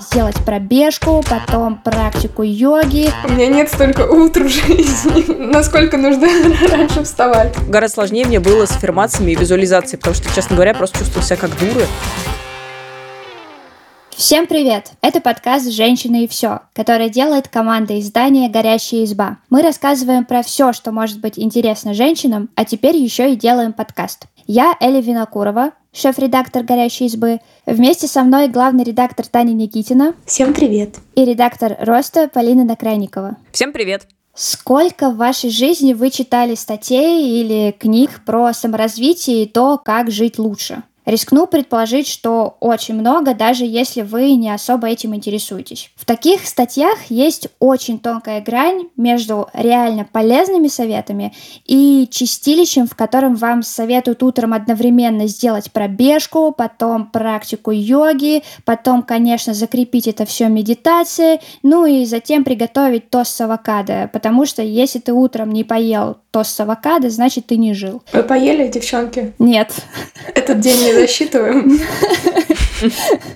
сделать пробежку, потом практику йоги. У меня нет столько утр в жизни, насколько нужно раньше вставать. Гораздо сложнее мне было с аффирмациями и визуализацией, потому что, честно говоря, просто чувствовала себя как дура. Всем привет! Это подкаст «Женщины и все», который делает команда издания «Горящая изба». Мы рассказываем про все, что может быть интересно женщинам, а теперь еще и делаем подкаст. Я Эля Винокурова, шеф-редактор «Горящей избы». Вместе со мной главный редактор Таня Никитина. Всем привет! И редактор «Роста» Полина Накрайникова. Всем привет! Сколько в вашей жизни вы читали статей или книг про саморазвитие и то, как жить лучше? Рискну предположить, что очень много, даже если вы не особо этим интересуетесь. В таких статьях есть очень тонкая грань между реально полезными советами и чистилищем, в котором вам советуют утром одновременно сделать пробежку, потом практику йоги, потом, конечно, закрепить это все медитацией, ну и затем приготовить тост с авокадо, потому что если ты утром не поел тост с авокадо, значит ты не жил. Вы поели, девчонки? Нет. Этот день не засчитываем.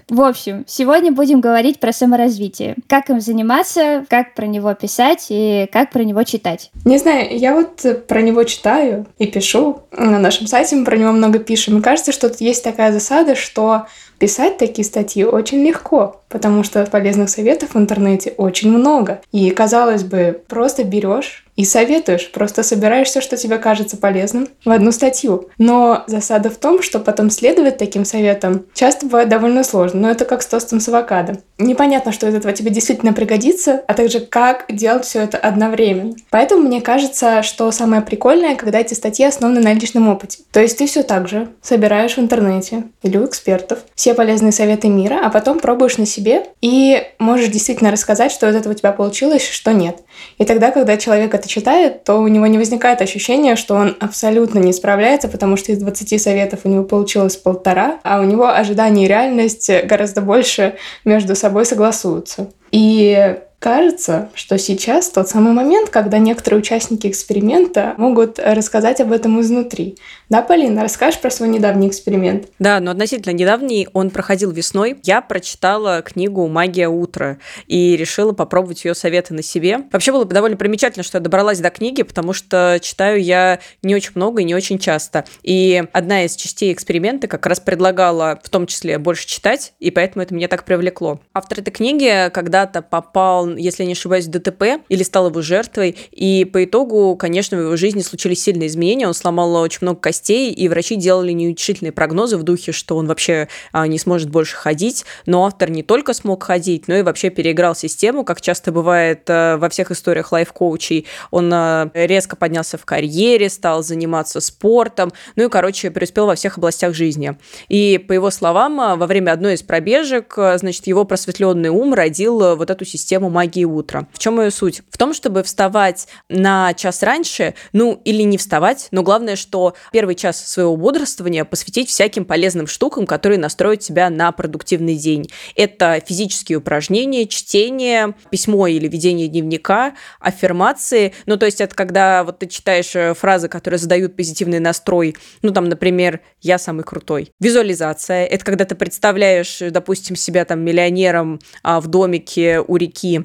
В общем, сегодня будем говорить про саморазвитие. Как им заниматься, как про него писать и как про него читать. Не знаю, я вот про него читаю и пишу. На нашем сайте мы про него много пишем. И кажется, что тут есть такая засада, что писать такие статьи очень легко, потому что полезных советов в интернете очень много. И, казалось бы, просто берешь и советуешь, просто собираешь все, что тебе кажется полезным, в одну статью. Но засада в том, что потом следовать таким советам часто бывает довольно сложно, но это как с тостом с авокадо. Непонятно, что из этого тебе действительно пригодится, а также как делать все это одновременно. Поэтому мне кажется, что самое прикольное, когда эти статьи основаны на личном опыте. То есть ты все так же собираешь в интернете или у экспертов все полезные советы мира, а потом пробуешь на себе и можешь действительно рассказать, что из этого у тебя получилось, что нет. И тогда, когда человек это читает, то у него не возникает ощущения, что он абсолютно не справляется, потому что из 20 советов у него получилось полтора, а у него ожидания и реальность гораздо больше между собой согласуются. И Кажется, что сейчас тот самый момент, когда некоторые участники эксперимента могут рассказать об этом изнутри. Да, Полина, расскажешь про свой недавний эксперимент? Да, но относительно недавний он проходил весной. Я прочитала книгу «Магия утра» и решила попробовать ее советы на себе. Вообще было довольно примечательно, что я добралась до книги, потому что читаю я не очень много и не очень часто. И одна из частей эксперимента как раз предлагала в том числе больше читать, и поэтому это меня так привлекло. Автор этой книги когда-то попал если я не ошибаюсь, ДТП или стал его жертвой. И по итогу, конечно, в его жизни случились сильные изменения. Он сломал очень много костей, и врачи делали неутешительные прогнозы в духе, что он вообще а, не сможет больше ходить. Но автор не только смог ходить, но и вообще переиграл систему, как часто бывает а, во всех историях лайф-коучей. Он а, резко поднялся в карьере, стал заниматься спортом, ну и, короче, преуспел во всех областях жизни. И, по его словам, во время одной из пробежек, значит, его просветленный ум родил вот эту систему магии утра. В чем ее суть? В том, чтобы вставать на час раньше, ну или не вставать, но главное, что первый час своего бодрствования посвятить всяким полезным штукам, которые настроят тебя на продуктивный день. Это физические упражнения, чтение, письмо или ведение дневника, аффирмации. Ну, то есть это когда вот ты читаешь э, фразы, которые задают позитивный настрой. Ну, там, например, «я самый крутой». Визуализация – это когда ты представляешь, допустим, себя там миллионером а, в домике у реки,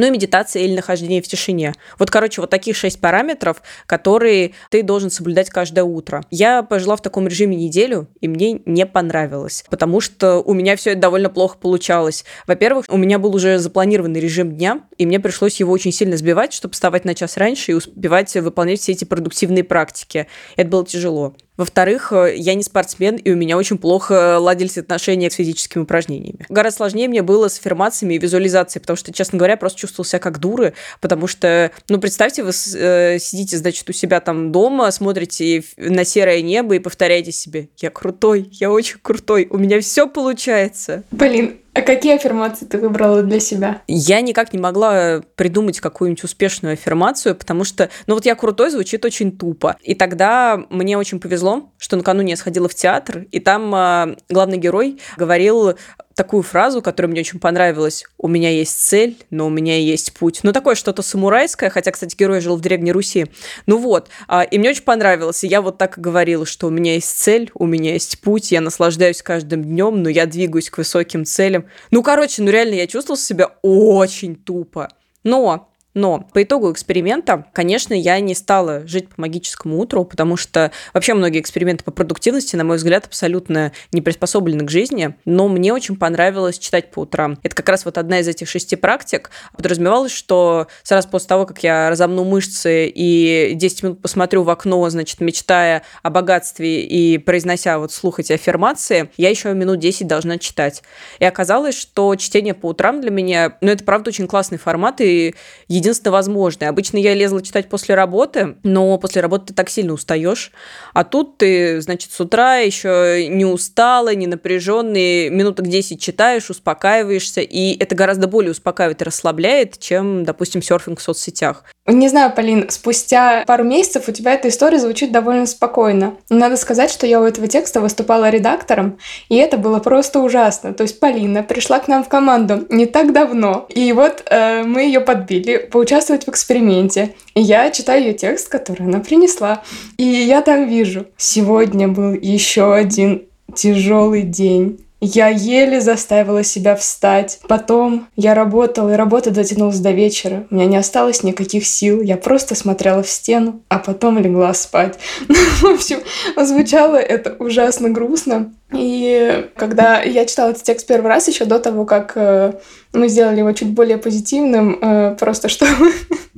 ну и медитация или нахождение в тишине. Вот, короче, вот таких шесть параметров, которые ты должен соблюдать каждое утро. Я пожила в таком режиме неделю, и мне не понравилось, потому что у меня все это довольно плохо получалось. Во-первых, у меня был уже запланированный режим дня, и мне пришлось его очень сильно сбивать, чтобы вставать на час раньше и успевать выполнять все эти продуктивные практики. Это было тяжело. Во-вторых, я не спортсмен, и у меня очень плохо ладились отношения с физическими упражнениями. Гораздо сложнее мне было с аффирмациями и визуализацией, потому что, честно говоря, просто чувствовал себя как дуры, потому что, ну, представьте, вы э, сидите, значит, у себя там дома, смотрите на серое небо и повторяете себе «Я крутой, я очень крутой, у меня все получается». Блин, а какие аффирмации ты выбрала для себя? Я никак не могла придумать какую-нибудь успешную аффирмацию, потому что, ну вот я крутой звучит очень тупо. И тогда мне очень повезло, что накануне я сходила в театр, и там э, главный герой говорил такую фразу, которая мне очень понравилась. «У меня есть цель, но у меня есть путь». Ну, такое что-то самурайское, хотя, кстати, герой жил в Древней Руси. Ну вот, а, и мне очень понравилось. И я вот так и говорила, что у меня есть цель, у меня есть путь, я наслаждаюсь каждым днем, но я двигаюсь к высоким целям. Ну, короче, ну реально я чувствовала себя очень тупо. Но но по итогу эксперимента, конечно, я не стала жить по магическому утру, потому что вообще многие эксперименты по продуктивности, на мой взгляд, абсолютно не приспособлены к жизни. Но мне очень понравилось читать по утрам. Это как раз вот одна из этих шести практик. Подразумевалось, что сразу после того, как я разомну мышцы и 10 минут посмотрю в окно, значит, мечтая о богатстве и произнося вот слух эти аффирмации, я еще минут 10 должна читать. И оказалось, что чтение по утрам для меня, ну, это правда очень классный формат, и единственное возможное. Обычно я лезла читать после работы, но после работы ты так сильно устаешь. А тут ты, значит, с утра еще не устала, не напряженный, минуток 10 читаешь, успокаиваешься, и это гораздо более успокаивает и расслабляет, чем, допустим, серфинг в соцсетях. Не знаю, Полин, спустя пару месяцев у тебя эта история звучит довольно спокойно. Надо сказать, что я у этого текста выступала редактором, и это было просто ужасно. То есть Полина пришла к нам в команду не так давно, и вот э, мы ее подбили поучаствовать в эксперименте. И я читаю ее текст, который она принесла, и я там вижу, сегодня был еще один тяжелый день. Я еле заставила себя встать. Потом я работала, и работа дотянулась до вечера. У меня не осталось никаких сил. Я просто смотрела в стену, а потом легла спать. В общем, звучало это ужасно грустно. И когда я читала этот текст первый раз, еще до того, как э, мы сделали его чуть более позитивным, э, просто чтобы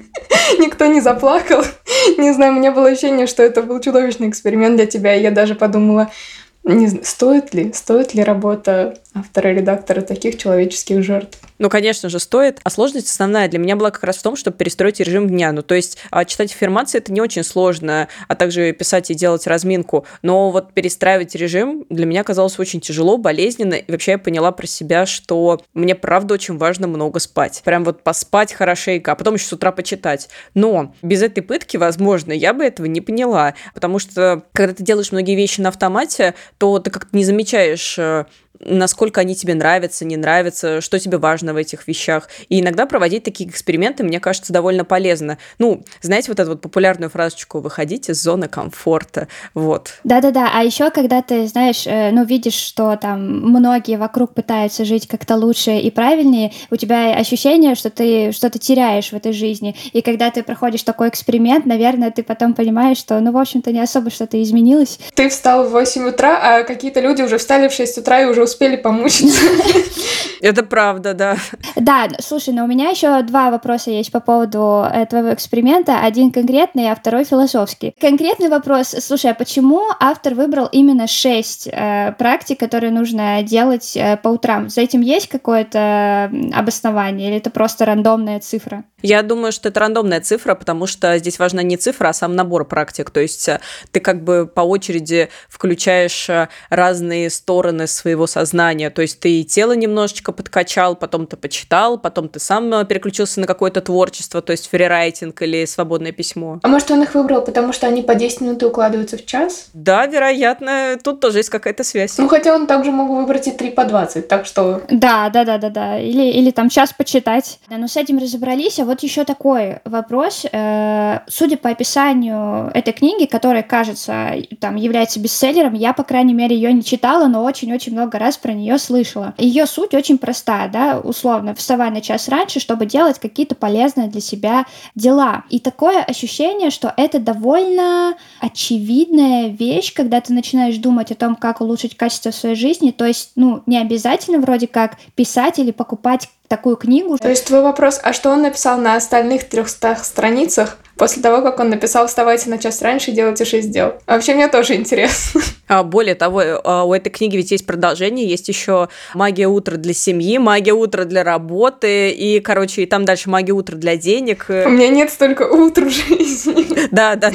никто не заплакал. Не знаю, у меня было ощущение, что это был чудовищный эксперимент для тебя, и я даже подумала, не стоит ли, стоит ли работа автора-редактора таких человеческих жертв? Ну, конечно же, стоит. А сложность основная для меня была как раз в том, чтобы перестроить режим дня. Ну, то есть а, читать аффирмации это не очень сложно, а также писать и делать разминку. Но вот перестраивать режим для меня казалось очень тяжело, болезненно. И вообще я поняла про себя, что мне правда очень важно много спать. Прям вот поспать хорошенько, а потом еще с утра почитать. Но без этой пытки, возможно, я бы этого не поняла. Потому что когда ты делаешь многие вещи на автомате, то ты как-то не замечаешь э, насколько они тебе нравятся, не нравятся, что тебе важно в этих вещах. И иногда проводить такие эксперименты, мне кажется, довольно полезно. Ну, знаете, вот эту вот популярную фразочку «выходить из зоны комфорта», вот. Да-да-да, а еще когда ты, знаешь, э, ну, видишь, что там многие вокруг пытаются жить как-то лучше и правильнее, у тебя ощущение, что ты что-то теряешь в этой жизни. И когда ты проходишь такой эксперимент, наверное, ты потом понимаешь, что, ну, в общем-то, не особо что-то изменилось. Ты встал в 8 утра, а какие-то люди уже встали в 6 утра и уже успели помучиться. Это правда, да. Да, слушай, но у меня еще два вопроса есть по поводу этого эксперимента. Один конкретный, а второй философский. Конкретный вопрос. Слушай, а почему автор выбрал именно шесть э, практик, которые нужно делать э, по утрам? За этим есть какое-то обоснование или это просто рандомная цифра? Я думаю, что это рандомная цифра, потому что здесь важна не цифра, а сам набор практик. То есть э, ты как бы по очереди включаешь э, разные стороны своего сознания. То есть ты и тело немножечко подкачал, потом ты почитал, потом ты сам э, переключился на какое-то творчество, то есть фрирайтинг или свободное письмо. А может, он их выбрал, потому что они по 10 минут укладываются в час? Да, вероятно, тут тоже есть какая-то связь. Ну, хотя он также мог выбрать и 3 по 20, так что... Да, да, да, да, да. Или, или там час почитать. Да, но с этим разобрались, а вот еще такой вопрос. Э, судя по описанию этой книги, которая, кажется, там является бестселлером, я, по крайней мере, ее не читала, но очень-очень много раз про нее слышала. Ее суть очень простая, да, условно, вставай на час раньше, чтобы делать какие-то полезные для себя дела. И такое ощущение, что это довольно очевидная вещь, когда ты начинаешь думать о том, как улучшить качество своей жизни. То есть, ну, не обязательно вроде как писать или покупать такую книгу. То есть твой вопрос, а что он написал на остальных 300 страницах после того, как он написал «Вставайте на час раньше и делайте 6 дел»? А вообще мне тоже интересно. А более того, а, у этой книги ведь есть продолжение, есть еще «Магия утра для семьи», «Магия утра для работы», и, короче, и там дальше «Магия утра для денег». У меня нет столько утр в жизни. Да, да.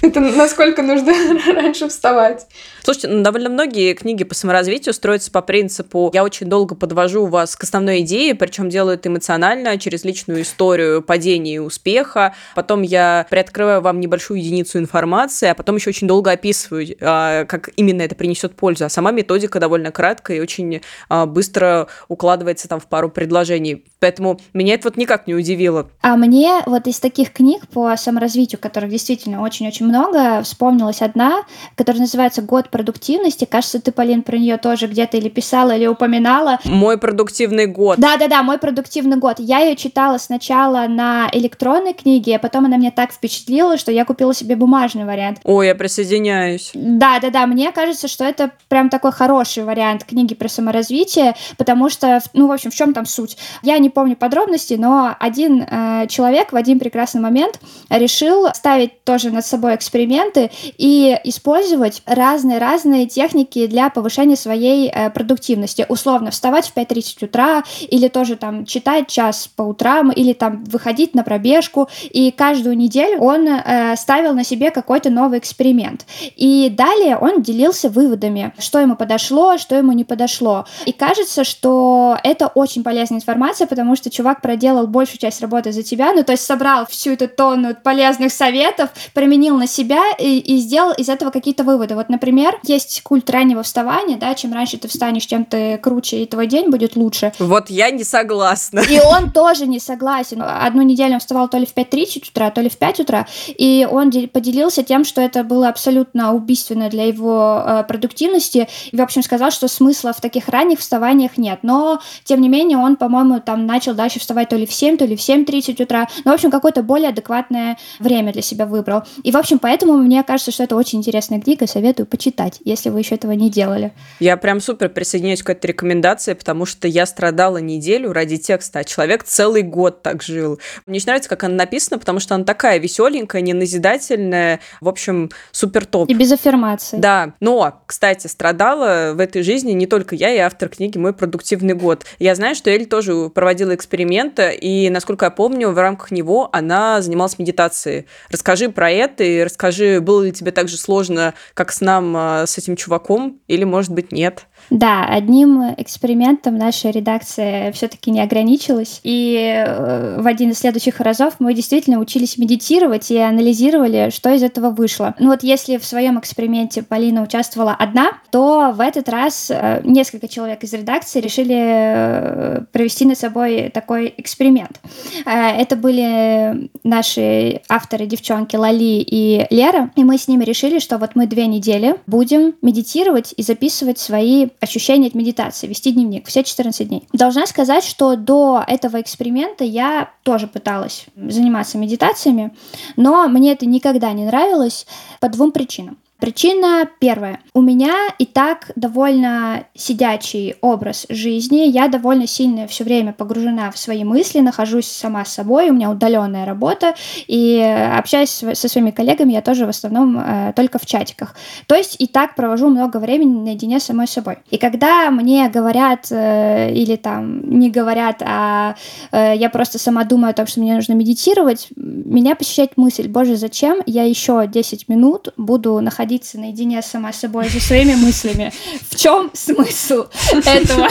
Это насколько нужно раньше вставать. Слушайте, ну, довольно многие книги по саморазвитию строятся по принципу «я очень долго подвожу вас к основной идее», причем делаю это эмоционально, через личную историю падения и успеха, потом я приоткрываю вам небольшую единицу информации, а потом еще очень долго описываю, а, как именно это принесет пользу. А сама методика довольно краткая и очень а, быстро укладывается там в пару предложений. Поэтому меня это вот никак не удивило. А мне вот из таких книг по саморазвитию, которых действительно очень-очень много, вспомнилась одна, которая называется «Год продуктивности». Кажется, ты, Полин, про нее тоже где-то или писала, или упоминала. Мой продуктивный год. Да-да-да, мой продуктивный год. Я ее читала сначала на электронной книге, а потом она меня так впечатлила, что я купила себе бумажный вариант. Ой, я присоединяюсь. Да-да-да, мне кажется, что это прям такой хороший вариант книги про саморазвитие, потому что, ну, в общем, в чем там суть? Я не помню подробностей, но один э, человек в один прекрасный момент решил ставить тоже над собой эксперименты и использовать разные-разные техники для повышения своей э, продуктивности. Условно, вставать в 5.30 утра или тоже там читать час по утрам или там выходить на пробежку. И каждую неделю он э, ставил на себе какой-то новый эксперимент. И далее он делился выводами, что ему подошло, что ему не подошло. И кажется, что это очень полезная информация, потому что чувак проделал большую часть работы за тебя, ну то есть собрал всю эту тонну полезных советов, применил на себя и, и сделал из этого какие-то выводы. Вот, например, есть культ раннего вставания, да, чем раньше ты встанешь, тем ты круче, и твой день будет лучше. Вот я не согласна. И он тоже не согласен. Одну неделю он вставал то ли в 5.30 утра, то ли в 5 утра, и он поделился тем, что это было абсолютно убийственно для его э, продуктивности, и, в общем, сказал, что смысла в таких ранних вставаниях нет. Но, тем не менее, он, по-моему, там начал дальше вставать то ли в 7, то ли в 7.30 утра. Ну, в общем, какое-то более адекватное время для себя выбрал. И, в общем, поэтому мне кажется, что это очень интересная книга, советую почитать, если вы еще этого не делали. Я прям супер присоединяюсь к этой рекомендации, потому что я страдала неделю ради текста, а человек целый год так жил. Мне очень нравится, как она написана, потому что она такая веселенькая, не назидательная, в общем, супер топ. И без аффирмации. Да, но, кстати, страдала в этой жизни не только я и автор книги «Мой продуктивный год». Я знаю, что Эль тоже проводила эксперименты, и, насколько я помню, в рамках него она занималась медитацией. Расскажи про это и расскажи, было ли тебе так же сложно, как с нам, а, с этим чуваком, или, может быть, нет? Да, одним экспериментом наша редакция все-таки не ограничилась. И э, в один из следующих разов мы действительно учились медитировать и анализировали, что из этого вышло. Ну вот если в своем эксперименте Полина участвовала одна, то в этот раз э, несколько человек из редакции решили э, провести над собой такой эксперимент. Это были наши авторы, девчонки Лали и Лера, и мы с ними решили, что вот мы две недели будем медитировать и записывать свои ощущения от медитации, вести дневник все 14 дней. Должна сказать, что до этого эксперимента я тоже пыталась заниматься медитациями, но мне это никогда не нравилось по двум причинам. Причина первая. У меня и так довольно сидячий образ жизни. Я довольно сильно все время погружена в свои мысли, нахожусь сама с собой, у меня удаленная работа, и общаюсь со своими коллегами я тоже в основном э, только в чатиках. То есть и так провожу много времени наедине с самой собой. И когда мне говорят э, или там не говорят, а э, я просто сама думаю о том, что мне нужно медитировать, меня посещает мысль, боже, зачем я еще 10 минут буду находиться находиться наедине сама собой, со своими мыслями. В чем смысл этого?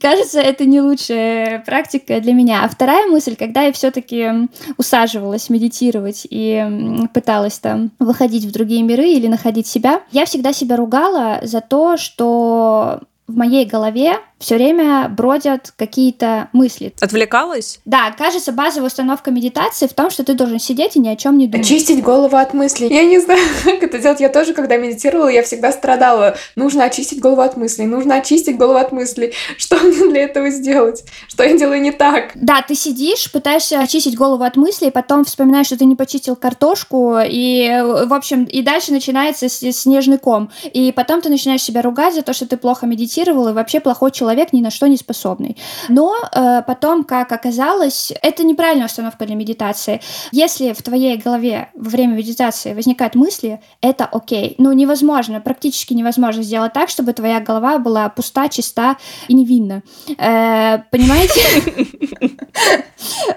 Кажется, это не лучшая практика для меня. А вторая мысль, когда я все-таки усаживалась медитировать и пыталась там выходить в другие миры или находить себя, я всегда себя ругала за то, что в моей голове все время бродят какие-то мысли. Отвлекалась? Да, кажется, базовая установка медитации в том, что ты должен сидеть и ни о чем не думать. Очистить голову от мыслей. Я не знаю, как это делать. Я тоже, когда медитировала, я всегда страдала. Нужно очистить голову от мыслей. Нужно очистить голову от мыслей. Что мне для этого сделать? Что я делаю не так? Да, ты сидишь, пытаешься очистить голову от мыслей, потом вспоминаешь, что ты не почистил картошку, и, в общем, и дальше начинается снежный ком. И потом ты начинаешь себя ругать за то, что ты плохо медитировал, и вообще плохой человек человек ни на что не способный. Но э, потом, как оказалось, это неправильная установка для медитации. Если в твоей голове во время медитации возникают мысли, это окей. Ну, невозможно, практически невозможно сделать так, чтобы твоя голова была пуста, чиста и невинна. Э, понимаете?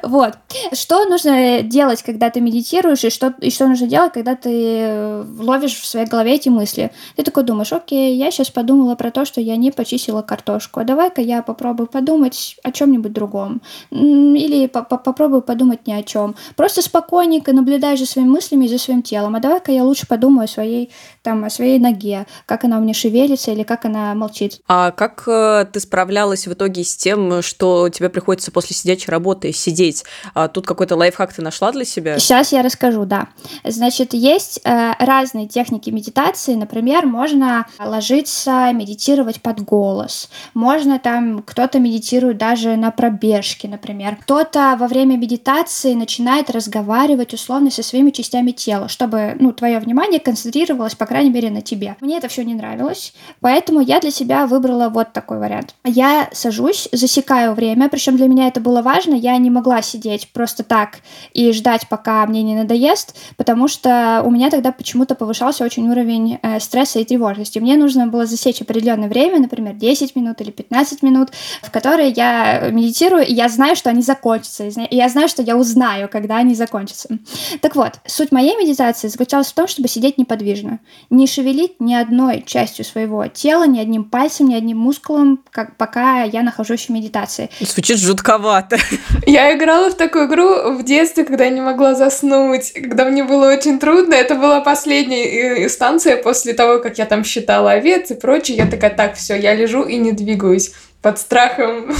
Вот. Что нужно делать, когда ты медитируешь, и что, и что нужно делать, когда ты ловишь в своей голове эти мысли? Ты такой думаешь, окей, я сейчас подумала про то, что я не почистила картошку, а давай-ка я попробую подумать о чем-нибудь другом. Или по -по попробую подумать ни о чем. Просто спокойненько наблюдай за своими мыслями и за своим телом. А давай-ка я лучше подумаю о своей, там, о своей ноге, как она у меня шевелится или как она молчит. А как э, ты справлялась в итоге с тем, что тебе приходится после сидячей работы сидеть? А тут какой-то лайфхак ты нашла для себя? Сейчас я расскажу, да. Значит, есть э, разные техники медитации. Например, можно ложиться, медитировать под голос. Можно там, кто-то медитирует даже на пробежке, например. Кто-то во время медитации начинает разговаривать условно со своими частями тела, чтобы, ну, твое внимание концентрировалось, по крайней мере, на тебе. Мне это все не нравилось, поэтому я для себя выбрала вот такой вариант. Я сажусь, засекаю время, причем для меня это было важно, я не могла сидеть просто так и ждать, пока мне не надоест, потому что у меня тогда почему-то повышался очень уровень э, стресса и тревожности. Мне нужно было засечь определенное время, например, 10 минут или 15 минут, в которые я медитирую, и я знаю, что они закончатся, и я знаю, что я узнаю, когда они закончатся. Так вот, суть моей медитации заключалась в том, чтобы сидеть неподвижно, не шевелить ни одной частью своего тела, ни одним пальцем, ни одним мускулом, как пока я нахожусь в медитации. Звучит жутковато. Я играла в такую игру в детстве, когда я не могла заснуть, когда мне было очень трудно. Это была последняя э, станция после того, как я там считала овец и прочее. Я такая, так, все, я лежу и не двигаюсь высказываюсь под страхом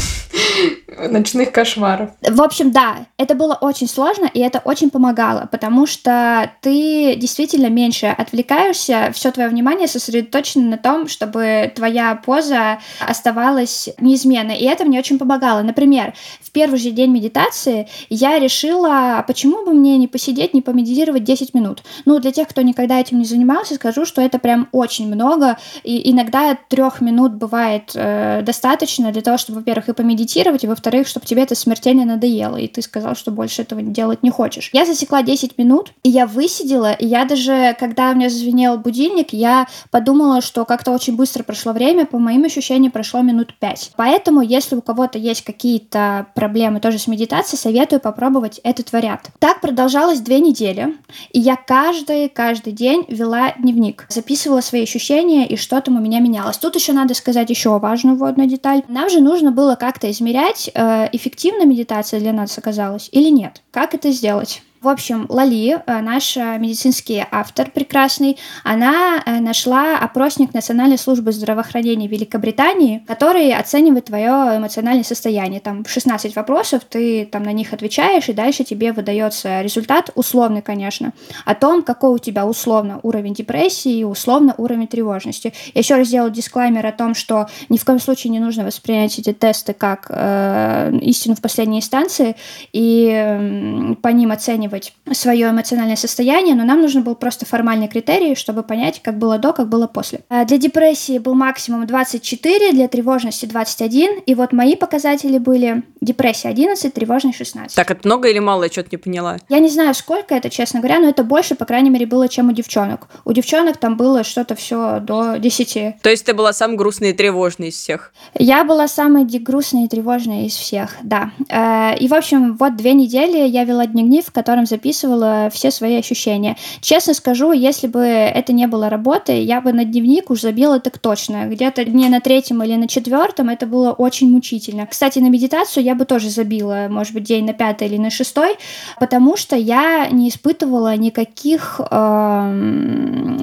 ночных кошмаров. В общем, да, это было очень сложно, и это очень помогало, потому что ты действительно меньше отвлекаешься, все твое внимание сосредоточено на том, чтобы твоя поза оставалась неизменной, и это мне очень помогало. Например, в первый же день медитации я решила, почему бы мне не посидеть, не помедитировать 10 минут. Ну, для тех, кто никогда этим не занимался, скажу, что это прям очень много, и иногда трех минут бывает э, достаточно для того, чтобы, во-первых, и помедитировать, и, во-вторых, чтобы тебе это смертельно надоело, и ты сказал, что больше этого делать не хочешь. Я засекла 10 минут, и я высидела, и я даже, когда у меня зазвенел будильник, я подумала, что как-то очень быстро прошло время, по моим ощущениям прошло минут 5. Поэтому, если у кого-то есть какие-то проблемы тоже с медитацией, советую попробовать этот вариант. Так продолжалось две недели, и я каждый, каждый день вела дневник, записывала свои ощущения и что там у меня менялось. Тут еще надо сказать еще важную вводную деталь. Нам же нужно было как-то измерять, э, эффективна медитация для нас оказалась или нет. Как это сделать? В общем, Лали, э, наш э, медицинский автор прекрасный, она э, нашла опросник Национальной службы здравоохранения Великобритании, который оценивает твое эмоциональное состояние. Там 16 вопросов, ты там на них отвечаешь, и дальше тебе выдается результат, условный, конечно, о том, какой у тебя условно уровень депрессии и условно уровень тревожности. Я еще раз сделала дисклаймер о том, что ни в коем случае не нужно воспринять эти тесты как э, истину в последней инстанции, и э, по ним оценивать оценивать свое эмоциональное состояние, но нам нужен был просто формальный критерий, чтобы понять, как было до, как было после. А для депрессии был максимум 24, для тревожности 21, и вот мои показатели были депрессия 11, тревожность 16. Так, это много или мало? Я что-то не поняла. Я не знаю, сколько это, честно говоря, но это больше, по крайней мере, было, чем у девчонок. У девчонок там было что-то все до 10. То есть ты была самой грустной и тревожной из всех? Я была самой грустной и тревожной из всех, да. Э, и, в общем, вот две недели я вела дневник, в котором котором записывала все свои ощущения. Честно скажу, если бы это не было работой, я бы на дневник уж забила так точно. Где-то не на третьем или на четвертом это было очень мучительно. Кстати, на медитацию я бы тоже забила, может быть, день на пятый или на шестой, потому что я не испытывала никаких э,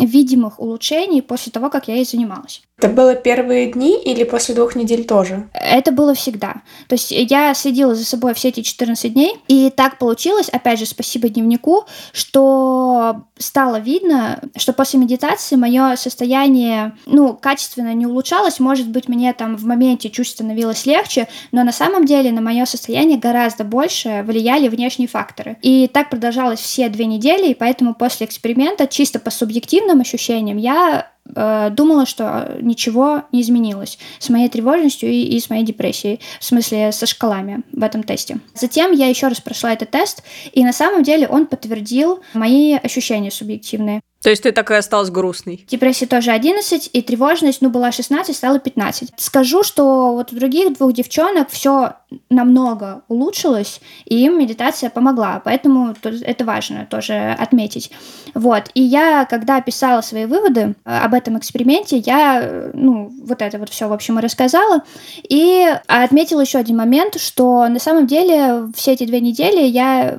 видимых улучшений после того, как я ей занималась. Это было первые дни или после двух недель тоже? Это было всегда. То есть я следила за собой все эти 14 дней, и так получилось, опять же, спасибо дневнику, что стало видно, что после медитации мое состояние, ну, качественно не улучшалось. Может быть, мне там в моменте чуть становилось легче, но на самом деле на мое состояние гораздо больше влияли внешние факторы. И так продолжалось все две недели, и поэтому после эксперимента, чисто по субъективным ощущениям, я Э, думала, что ничего не изменилось с моей тревожностью и, и с моей депрессией, в смысле со шкалами в этом тесте. Затем я еще раз прошла этот тест, и на самом деле он подтвердил мои ощущения субъективные. То есть ты так и осталась грустной? Депрессия тоже 11, и тревожность, ну, была 16, стала 15. Скажу, что вот у других двух девчонок все намного улучшилось, и им медитация помогла, поэтому это важно тоже отметить. Вот, и я, когда писала свои выводы э, об этом эксперименте, я, э, ну, вот это вот все, в общем, и рассказала, и отметила еще один момент, что на самом деле все эти две недели я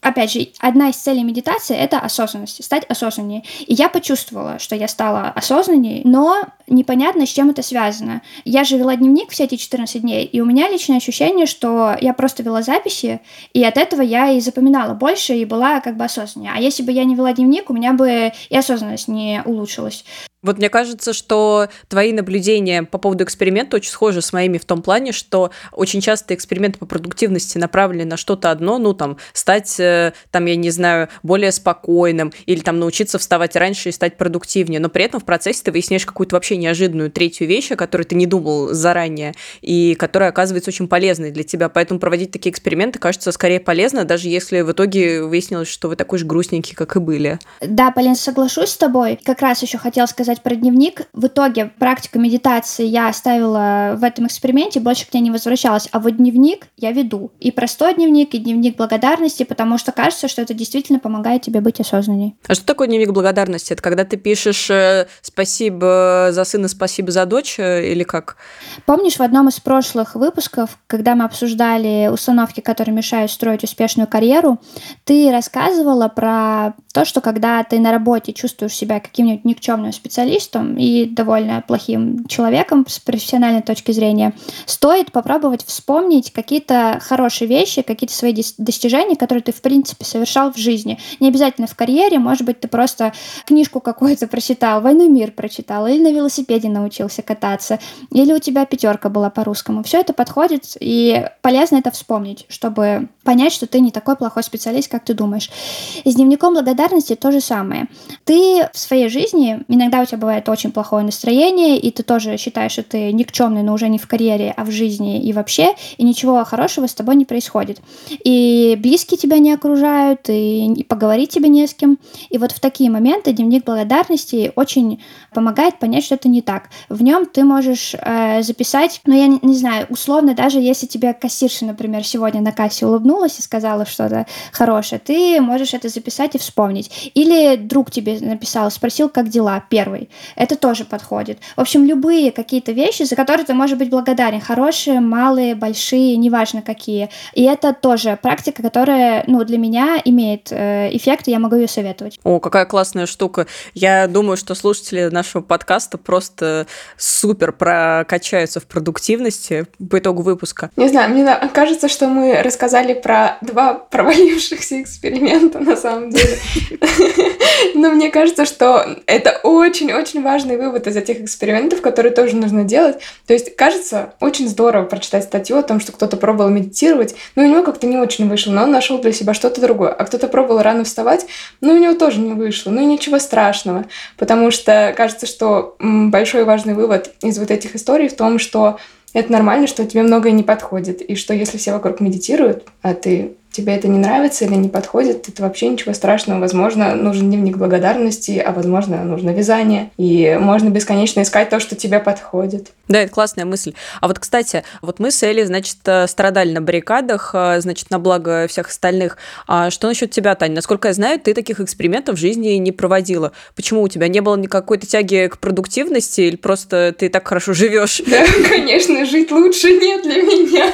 опять же, одна из целей медитации — это осознанность, стать осознаннее. И я почувствовала, что я стала осознаннее, но непонятно, с чем это связано. Я же вела дневник все эти 14 дней, и у меня личное ощущение, что я просто вела записи, и от этого я и запоминала больше, и была как бы осознаннее. А если бы я не вела дневник, у меня бы и осознанность не улучшилась. Вот мне кажется, что твои наблюдения по поводу эксперимента очень схожи с моими в том плане, что очень часто эксперименты по продуктивности направлены на что-то одно, ну, там, стать, э, там, я не знаю, более спокойным, или там научиться вставать раньше и стать продуктивнее, но при этом в процессе ты выясняешь какую-то вообще неожиданную третью вещь, о которой ты не думал заранее, и которая оказывается очень полезной для тебя. Поэтому проводить такие эксперименты кажется скорее полезно, даже если в итоге выяснилось, что вы такой же грустненький, как и были. Да, Полин, соглашусь с тобой. Как раз еще хотела сказать рассказать про дневник. В итоге практика медитации я оставила в этом эксперименте, больше к ней не возвращалась. А вот дневник я веду. И простой дневник, и дневник благодарности, потому что кажется, что это действительно помогает тебе быть осознанней. А что такое дневник благодарности? Это когда ты пишешь э, «спасибо за сына, спасибо за дочь» э, или как? Помнишь, в одном из прошлых выпусков, когда мы обсуждали установки, которые мешают строить успешную карьеру, ты рассказывала про то, что когда ты на работе чувствуешь себя каким-нибудь никчемным специалистом и довольно плохим человеком с профессиональной точки зрения, стоит попробовать вспомнить какие-то хорошие вещи, какие-то свои достижения, которые ты, в принципе, совершал в жизни. Не обязательно в карьере, может быть, ты просто книжку какую-то прочитал, «Войну и мир» прочитал, или на велосипеде научился кататься, или у тебя пятерка была по-русскому. Все это подходит, и полезно это вспомнить, чтобы понять, что ты не такой плохой специалист, как ты думаешь. И с дневником благодарности благодарности то же самое. Ты в своей жизни, иногда у тебя бывает очень плохое настроение, и ты тоже считаешь, что ты никчемный, но уже не в карьере, а в жизни и вообще, и ничего хорошего с тобой не происходит. И близкие тебя не окружают, и поговорить тебе не с кем. И вот в такие моменты дневник благодарности очень помогает понять, что это не так. В нем ты можешь э, записать, ну я не, не знаю, условно, даже если тебе кассирша, например, сегодня на кассе улыбнулась и сказала что-то хорошее, ты можешь это записать и вспомнить вспомнить. Или друг тебе написал, спросил, как дела, первый. Это тоже подходит. В общем, любые какие-то вещи, за которые ты можешь быть благодарен. Хорошие, малые, большие, неважно какие. И это тоже практика, которая, ну, для меня имеет э, эффект, и я могу ее советовать. О, какая классная штука. Я думаю, что слушатели нашего подкаста просто супер прокачаются в продуктивности по итогу выпуска. Не знаю, мне кажется, что мы рассказали про два провалившихся эксперимента на самом деле. Но мне кажется, что это очень-очень важный вывод из этих экспериментов, которые тоже нужно делать. То есть, кажется, очень здорово прочитать статью о том, что кто-то пробовал медитировать, но у него как-то не очень вышло, но он нашел для себя что-то другое. А кто-то пробовал рано вставать, но у него тоже не вышло. Ну, ничего страшного. Потому что кажется, что большой важный вывод из вот этих историй в том, что это нормально, что тебе многое не подходит, и что если все вокруг медитируют, а ты тебе это не нравится или не подходит, это вообще ничего страшного. Возможно, нужен дневник благодарности, а возможно, нужно вязание. И можно бесконечно искать то, что тебе подходит. Да, это классная мысль. А вот, кстати, вот мы с Элли, значит, э, страдали на баррикадах, э, значит, на благо всех остальных. А что насчет тебя, Таня? Насколько я знаю, ты таких экспериментов в жизни не проводила. Почему у тебя не было никакой тяги к продуктивности или просто ты так хорошо живешь? Да, конечно, жить лучше нет для меня.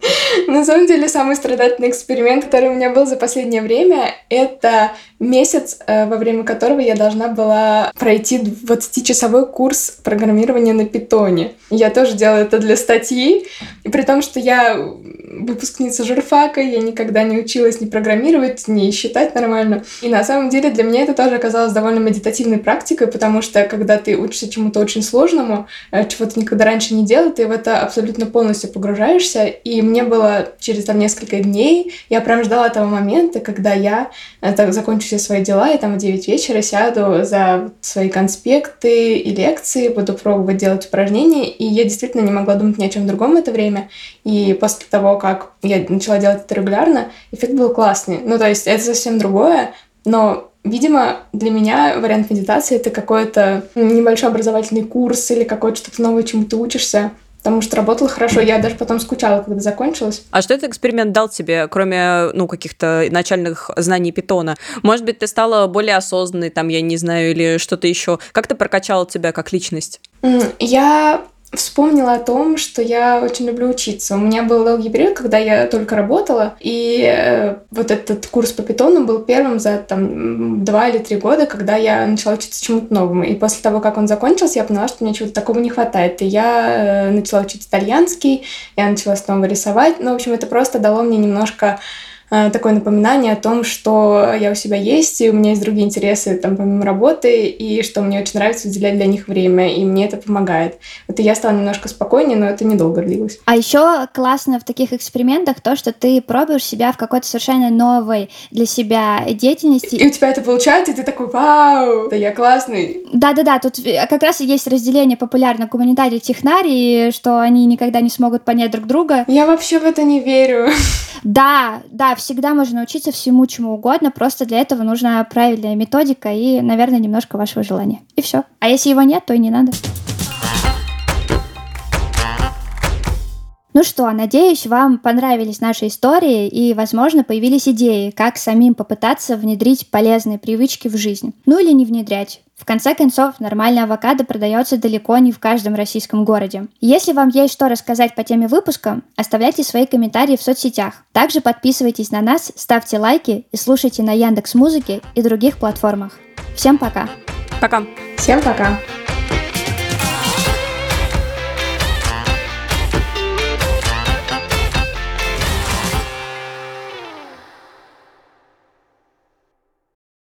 На самом деле, самый страдательный эксперимент, который у меня был за последнее время, это месяц, э, во время которого я должна была пройти 20-часовой курс программирования на питоне. Я тоже делала это для статьи, и при том, что я выпускница журфака, я никогда не училась ни программировать, ни считать нормально. И на самом деле для меня это тоже оказалось довольно медитативной практикой, потому что когда ты учишься чему-то очень сложному, э, чего ты никогда раньше не делал, ты в это абсолютно полностью погружаешься. И мне было через там несколько дней, я прям ждала того момента, когда я э, так, закончу все свои дела, и там в 9 вечера сяду за свои конспекты и лекции, буду пробовать делать упражнения, и я действительно не могла думать ни о чем другом в это время. И после того, как я начала делать это регулярно, эффект был классный. Ну, то есть это совсем другое, но Видимо, для меня вариант медитации — это какой-то небольшой образовательный курс или какой-то что-то новое, чему ты учишься потому что работала хорошо. Я даже потом скучала, когда закончилась. А что этот эксперимент дал тебе, кроме, ну, каких-то начальных знаний питона? Может быть, ты стала более осознанной, там, я не знаю, или что-то еще? Как ты прокачала тебя как личность? Я вспомнила о том, что я очень люблю учиться. У меня был долгий период, когда я только работала, и э, вот этот курс по питону был первым за там два или три года, когда я начала учиться чему-то новому. И после того, как он закончился, я поняла, что мне чего-то такого не хватает. И я э, начала учить итальянский, я начала снова рисовать. Ну, в общем, это просто дало мне немножко такое напоминание о том, что я у себя есть, и у меня есть другие интересы, там, помимо работы, и что мне очень нравится уделять для них время, и мне это помогает. Вот и я стала немножко спокойнее, но это недолго длилось. А еще классно в таких экспериментах то, что ты пробуешь себя в какой-то совершенно новой для себя деятельности. И у тебя это получается, и ты такой, вау, да я классный. Да-да-да, тут как раз и есть разделение популярно гуманитарий технарий, что они никогда не смогут понять друг друга. Я вообще в это не верю. Да, да, всегда можно научиться всему, чему угодно, просто для этого нужна правильная методика и, наверное, немножко вашего желания. И все. А если его нет, то и не надо. Ну что, надеюсь, вам понравились наши истории и, возможно, появились идеи, как самим попытаться внедрить полезные привычки в жизнь. Ну или не внедрять. В конце концов, нормальный авокадо продается далеко не в каждом российском городе. Если вам есть что рассказать по теме выпуска, оставляйте свои комментарии в соцсетях. Также подписывайтесь на нас, ставьте лайки и слушайте на Яндекс Музыке и других платформах. Всем пока! Пока! Всем пока!